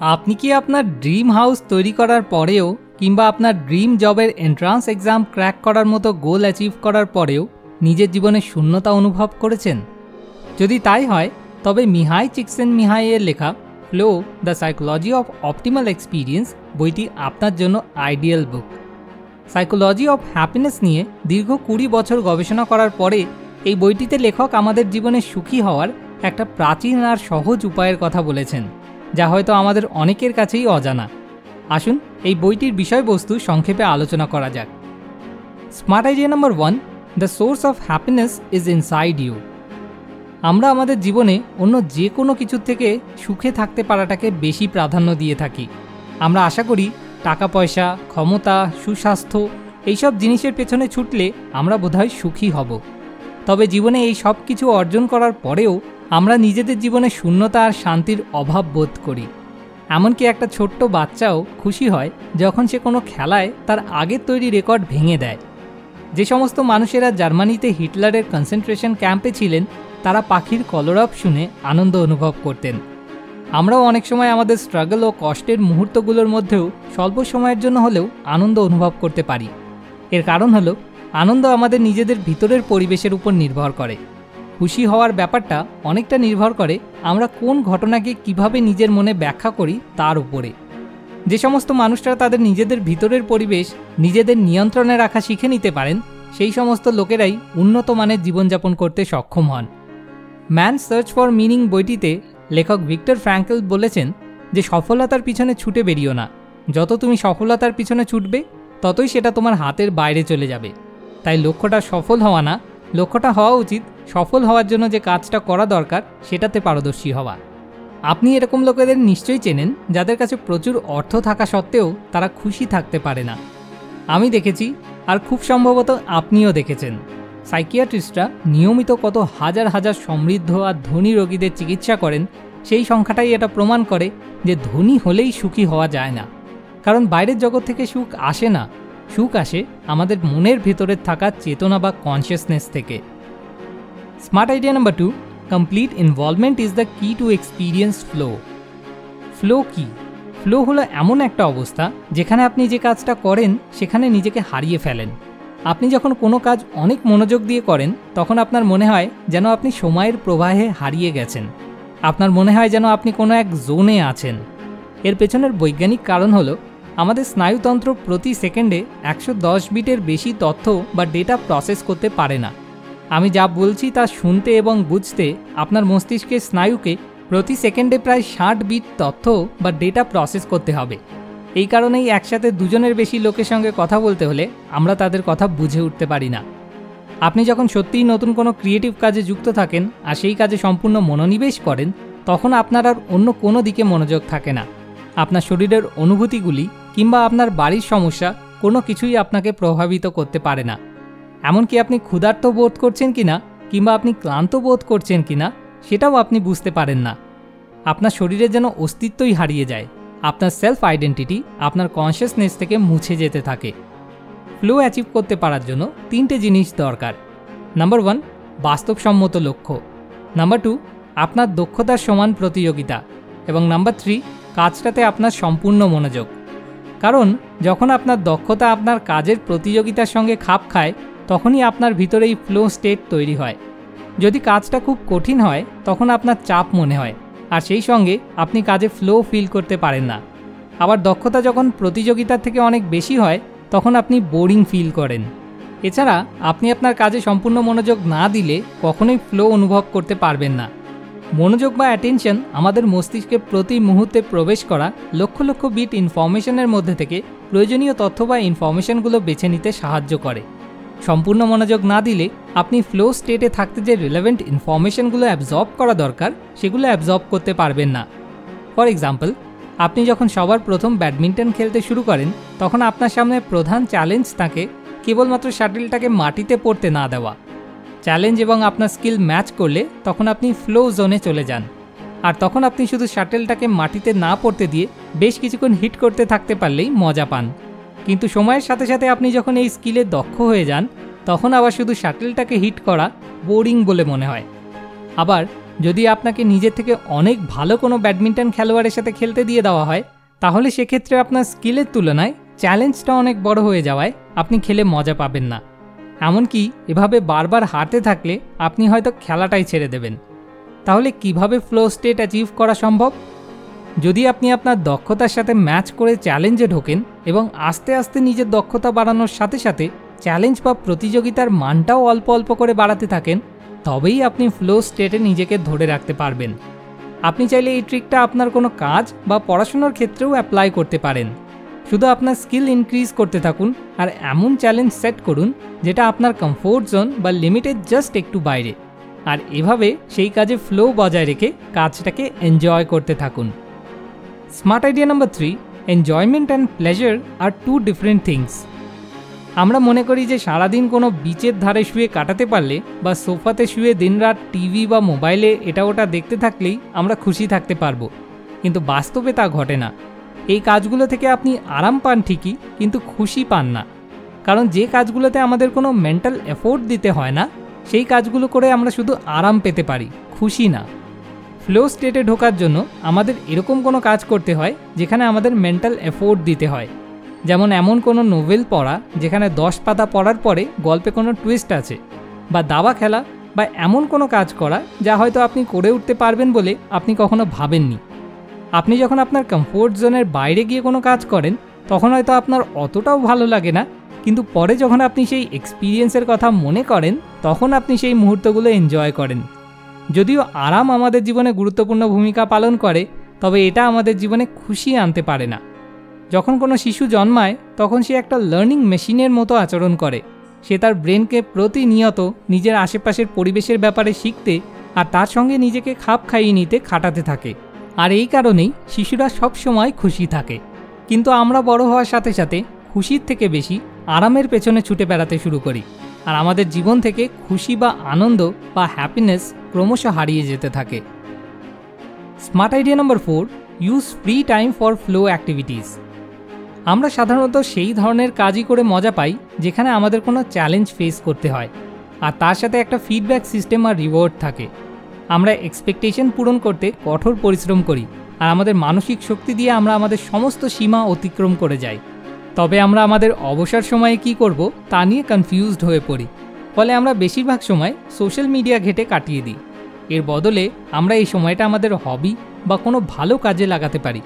আপনি কি আপনার ড্রিম হাউস তৈরি করার পরেও কিংবা আপনার ড্রিম জবের এন্ট্রান্স এক্সাম ক্র্যাক করার মতো গোল অ্যাচিভ করার পরেও নিজের জীবনে শূন্যতা অনুভব করেছেন? যদি তাই হয়, তবে মিহাই চিকসেন মিহাইয়ের লেখা flow the psychology of optimal experience বইটি আপনার জন্য ideal book psychology of happiness নিয়ে দীর্ঘ কুড়ি বছর গবেষণা করার পরে এই বইটিতে লেখক আমাদের জীবনে সুখী হওয়ার একটা প্রাচীন আর সহজ উপায়ের কথা বলেছেন। যা হয়তো আমাদের অনেকের কাছেই অজানা। আসুন এই বইটির বিষয়বস্তু সংক্ষেপে আলোচনা করা যাক। Smart idea number one, the source of happiness is inside you. আমরা আমাদের জীবনে অন্য যে কোনো কিছুর থেকে সুখে থাকতে পারাটাকে বেশি প্রাধান্য দিয়ে থাকি। আমরা আশা করি টাকা, পয়সা, ক্ষমতা, সুস্বাস্থ্য এইসব জিনিসের পেছনে ছুটলে আমরা বোধহয় সুখী হব। তবে জীবনে এই সব কিছু অর্জন করার পরেও আমরা নিজেদের জীবনে শূন্যতা আর শান্তির অভাব বোধ করি। এমনকি একটা ছোট্ট বাচ্চাও খুশি হয় যখন সে কোনো খেলায় তার আগের তৈরি রেকর্ড ভেঙে দেয়। যে সমস্ত মানুষেরা জার্মানিতে হিটলারের কনসেন্ট্রেশন ক্যাম্পে ছিলেন, তারা পাখির কলরব শুনে আনন্দ অনুভব করতেন। আমরাও অনেক সময় আমাদের স্ট্রাগল ও কষ্টের মুহূর্তগুলোর মধ্যেও স্বল্প সময়ের জন্য হলেও আনন্দ অনুভব করতে পারি। এর কারণ হলো, আনন্দ আমাদের নিজেদের ভিতরের পরিবেশের উপর নির্ভর করে। খুশি হওয়ার ব্যাপারটা অনেকটা নির্ভর করে আমরা কোন ঘটনাকে কীভাবে নিজের মনে ব্যাখ্যা করি তার উপরে। যে সমস্ত মানুষরা তাদের নিজেদের ভিতরের পরিবেশ, নিজেদের নিয়ন্ত্রণে রাখা শিখে নিতে পারেন, সেই সমস্ত লোকেরাই উন্নত মানের জীবনযাপন করতে সক্ষম হন। ম্যান সার্চ ফর মিনিং বইটিতে লেখক ভিক্টর ফ্র্যাঙ্কেল বলেছেন যে সফলতার পিছনে ছুটে বেরিও না। যত তুমি সফলতার পিছনে ছুটবে, ততই সেটা তোমার হাতের বাইরে চলে যাবে। তাই লক্ষ্যটা সফল হওয়া না, লক্ষ্যটা হওয়া উচিত সফল হওয়ার জন্য যে কাজটা করা দরকার, সেটাতে পারদর্শী হওয়া। আপনি এরকম লোকেদের নিশ্চয়ই চেনেন, যাদের কাছে প্রচুর অর্থ থাকা সত্ত্বেও তারা খুশি থাকতে পারে না। আমি দেখেছি, আর খুব সম্ভবত আপনিও দেখেছেন। সাইকিয়াট্রিস্টরা নিয়মিত কত হাজার হাজার সমৃদ্ধ আর ধনী রোগীদের চিকিৎসা করেন, সেই সংখ্যাটাই এটা প্রমাণ করে যে ধনী হলেই সুখী হওয়া যায় না। কারণ বাইরের জগৎ থেকে সুখ আসে না। সুখ আসে আমাদের মনের ভিতরে থাকা চেতনা বা কনসিয়াসনেস থেকে। Smart idea number two complete involvement is the key to experience flow flow কি ফ্লো হলো এমন একটা অবস্থা যেখানে আপনি যে কাজটা করেন, সেখানে নিজেকে হারিয়ে ফেলেন। আপনি যখন কোনো কাজ অনেক মনোযোগ দিয়ে করেন, তখন আপনার মনে হয় যেন আপনি সময়ের প্রবাহে হারিয়ে গেছেন। আপনার মনে হয় যেন আপনি কোনো এক জোনে আছেন। এর পেছনের বৈজ্ঞানিক কারণ হলো, আমাদের স্নায়ুতন্ত্র প্রতি সেকেন্ডে একশো দশ বিটের বেশি তথ্য বা ডেটা প্রসেস করতে পারে না। আমি যা বলছি তা শুনতে এবং বুঝতে আপনার মস্তিষ্কের স্নায়ুকে প্রতি সেকেন্ডে প্রায় ষাট বিট তথ্য বা ডেটা প্রসেস করতে হবে। এই কারণেই একসাথে দুজনের বেশি লোকের সঙ্গে কথা বলতে হলে আমরা তাদের কথা বুঝে উঠতে পারি না। আপনি যখন সত্যিই নতুন কোনো ক্রিয়েটিভ কাজে যুক্ত থাকেন আর সেই কাজে সম্পূর্ণ মনোনিবেশ করেন, তখন আপনার আর অন্য কোনো দিকে মনোযোগ থাকে না। আপনার শরীরের অনুভূতিগুলি কিংবা আপনার বাড়ির সমস্যা কোনো কিছুই আপনাকে প্রভাবিত করতে পারে না। এমনকি আপনি ক্ষুধার্ত বোধ করছেন কিনা কিংবা আপনি ক্লান্ত বোধ করছেন কিনা সেটাও আপনি বুঝতে পারেন না। আপনার শরীরে যেন অস্তিত্বই হারিয়ে যায়। আপনার সেলফ আইডেন্টিটি আপনার কনসিয়াসনেস থেকে মুছে যেতে থাকে। ফ্লো অ্যাচিভ করতে পারার জন্য তিনটে জিনিস দরকার। নাম্বার ওয়ান বাস্তবসম্মত লক্ষ্য। নাম্বার টু আপনার দক্ষতার সমান প্রতিযোগিতা। এবং নাম্বার থ্রি কাজটাতে আপনার সম্পূর্ণ মনোযোগ। কারণ যখন আপনার দক্ষতা আপনার কাজের প্রতিযোগিতার সঙ্গে খাপ খায় তখনই আপনার ভিতরে এই ফ্লো স্টেট তৈরি হয়। যদি কাজটা খুব কঠিন হয়, তখন আপনার চাপ মনে হয়, আর সেই সঙ্গে আপনি কাজে ফ্লো ফিল করতে পারেন না। আবার দক্ষতা যখন প্রতিযোগিতার থেকে অনেক বেশি হয়, তখন আপনি বোরিং ফিল করেন। এছাড়া আপনি আপনার কাজে সম্পূর্ণ মনোযোগ না দিলে কখনোই ফ্লো অনুভব করতে পারবেন না। মনোযোগ বা অ্যাটেনশন আমাদের মস্তিষ্কে প্রতি মুহূর্তে প্রবেশ করা লক্ষ লক্ষ বিট ইনফরমেশনের মধ্যে থেকে প্রয়োজনীয় তথ্য বা ইনফরমেশনগুলো বেছে নিতে সাহায্য করে। সম্পূর্ণ মনোযোগ না দিলে আপনি ফ্লো স্টেটে থাকতে যে রিলেভেন্ট ইনফরমেশনগুলো অ্যাবজর্ব করা দরকার, সেগুলো অ্যাবজর্ব করতে পারবেন না। ফর এক্সাম্পল আপনি যখন সবার প্রথম ব্যাডমিন্টন খেলতে শুরু করেন, তখন আপনার সামনে প্রধান চ্যালেঞ্জ থাকে কেবলমাত্র শাটেলটাকে মাটিতে পড়তে না দেওয়া। চ্যালেঞ্জ এবং আপনার স্কিল ম্যাচ করলে তখন আপনি ফ্লো জোনে চলে যান। আর তখন আপনি শুধু শাটেলটাকে মাটিতে না পড়তে দিয়ে বেশ কিছুক্ষণ হিট করতে থাকতে পারলেই মজা পান। কিন্তু সময়ের সাথে সাথে আপনি যখন এই স্কিলে দক্ষ হয়ে যান, তখন আবার শুধু শাটেলটাকে হিট করা বোরিং বলে মনে হয়। আবার যদি আপনাকে নিজের থেকে অনেক ভালো কোনো ব্যাডমিন্টন খেলোয়াড়ের সাথে খেলতে দিয়ে দেওয়া হয়, তাহলে সেক্ষেত্রে আপনার স্কিলের তুলনায় চ্যালেঞ্জটা অনেক বড় হয়ে যাওয়ায় আপনি খেলে মজা পাবেন না। এমনকি এভাবে বারবার হারতে থাকলে আপনি হয়তো খেলাটাই ছেড়ে দেবেন। তাহলে কীভাবে ফ্লো স্টেট অ্যাচিভ করা সম্ভব? যদি আপনি আপনার দক্ষতার সাথে ম্যাচ করে চ্যালেঞ্জে ঢোকেন এবং আস্তে আস্তে নিজের দক্ষতা বাড়ানোর সাথে সাথে চ্যালেঞ্জ বা প্রতিযোগিতার মানটাও অল্প অল্প করে বাড়াতে থাকেন, তবেই আপনি ফ্লো স্টেটে নিজেকে ধরে রাখতে পারবেন। আপনি চাইলে এই ট্রিকটা আপনার কোনো কাজ বা পড়াশোনার ক্ষেত্রেও অ্যাপ্লাই করতে পারেন। শুধু আপনার স্কিল ইনক্রিজ করতে থাকুন আর এমন চ্যালেঞ্জ সেট করুন যেটা আপনার কমফোর্ট জোন বা লিমিটের জাস্ট একটু বাইরে। আর এভাবে সেই কাজে ফ্লো বজায় রেখে কাজটাকে এনজয় করতে থাকুন। Smart idea number three enjoyment and pleasure are two different things আমরা মনে করি যে সারাদিন কোনো বিচের ধারে শুয়ে কাটাতে পারলে বা সোফাতে শুয়ে দিনরাত টিভি বা মোবাইলে এটা ওটা দেখতে থাকলেই আমরা খুশি থাকতে পারব। কিন্তু বাস্তবে তা ঘটে না। এই কাজগুলো থেকে আপনি আরাম পান ঠিকই, কিন্তু খুশি পান না। কারণ যে কাজগুলোতে আমাদের কোনো মেন্টাল এফোর্ট দিতে হয় না, সেই কাজগুলো করে আমরা শুধু আরাম পেতে পারি, খুশি না। ফ্লো স্টেটে ঢোকার জন্য আমাদের এরকম কোনো কাজ করতে হয় যেখানে আমাদের মেন্টাল এফোর্ট দিতে হয়। যেমন এমন কোনো নোভেল পড়া যেখানে দশ পাতা পড়ার পরে গল্পে কোনো টুইস্ট আছে বা দাবা খেলা বা এমন কোনো কাজ করা যা হয়তো আপনি করে উঠতে পারবেন বলে আপনি কখনো ভাবেননি। আপনি যখন আপনার কমফোর্ট জোনের বাইরে গিয়ে কোনো কাজ করেন, তখন হয়তো আপনার অতটাও ভালো লাগে না, কিন্তু পরে যখন আপনি সেই এক্সপিরিয়েন্সের কথা মনে করেন, তখন আপনি সেই মুহূর্তগুলো এনজয় করেন। যদিও আরাম আমাদের জীবনে গুরুত্বপূর্ণ ভূমিকা পালন করে, তবে এটা আমাদের জীবনে খুশি আনতে পারে না। যখন কোনো শিশু জন্মায়, তখন সে একটা লার্নিং মেশিনের মতো আচরণ করে। সে তার ব্রেনকে প্রতিনিয়ত নিজের আশেপাশের পরিবেশের ব্যাপারে শিখতে আর তার সঙ্গে নিজেকে খাপ খাইয়ে নিতে খাটাতে থাকে। আর এই কারণেই শিশুরা সব সময় খুশি থাকে। কিন্তু আমরা বড় হওয়ার সাথে সাথে খুশির থেকে বেশি আরামের পেছনে ছুটে বেড়াতে শুরু করি। আর আমাদের জীবন থেকে খুশি বা আনন্দ বা হ্যাপিনেস ক্রমশ হারিয়ে যেতে থাকে। Smart idea number four use free time for flow activities আমরা সাধারণত সেই ধরনের কাজই করে মজা পাই, যেখানে আমাদের কোনো চ্যালেঞ্জ ফেস করতে হয়, আর তার সাথে একটা ফিডব্যাক সিস্টেম আর রিওয়ার্ড থাকে। আমরা এক্সপেকটেশন পূরণ করতে কঠোর পরিশ্রম করি, আর আমাদের মানসিক শক্তি দিয়ে আমরা আমাদের সমস্ত সীমা অতিক্রম করে যাই। তবে আমরা আমাদের অবসর সময়ে কি করব তা নিয়ে কনফিউজড হয়ে পড়ি। ফলে আমরা বেশিরভাগ সময় সোশ্যাল মিডিয়া ঘেটে কাটিয়ে দিই। এর বদলে আমরা এই সময়টা আমাদের হবি বা কোনো ভালো কাজে লাগাতে পারি।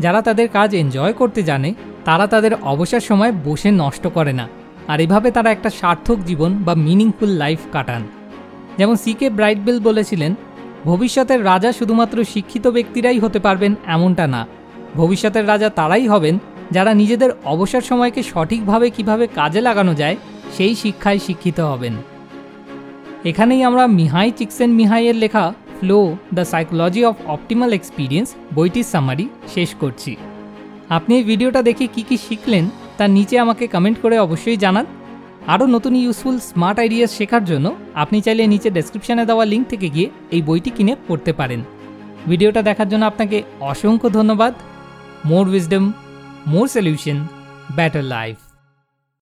যারা তাদের কাজ এনজয় করতে জানে, তারা তাদের অবসর সময় বসে নষ্ট করে না। আর এভাবে তারা একটা সার্থক জীবন বা মিনিংফুল লাইফ কাটান। যেমন সি কে ব্রাইটবেল বলেছিলেন, ভবিষ্যতের রাজা শুধুমাত্র শিক্ষিত ব্যক্তিরাই হতে পারবেন এমনটা না। ভবিষ্যতের রাজা তারাই হবেন যারা নিজেদের অবসর সময়কে সঠিকভাবে কীভাবে কাজে লাগানো যায়, সেই শিক্ষায় শিক্ষিত হবেন। এখানেই আমরা মিহাই চিকসেন মিহাইয়ের লেখা flow, the psychology of optimal experience বইটির সামারি শেষ করছি। আপনি এই ভিডিওটা দেখে কি কি শিখলেন তার নিচে আমাকে কমেন্ট করে অবশ্যই জানান। আরও নতুন ইউজফুল স্মার্ট আইডিয়াস শেখার জন্য আপনি চাইলে নিচে ডেসক্রিপশানে দেওয়া লিঙ্ক থেকে গিয়ে এই বইটি কিনে পড়তে পারেন। ভিডিওটা দেখার জন্য আপনাকে অসংখ্য ধন্যবাদ। More wisdom. More solution better life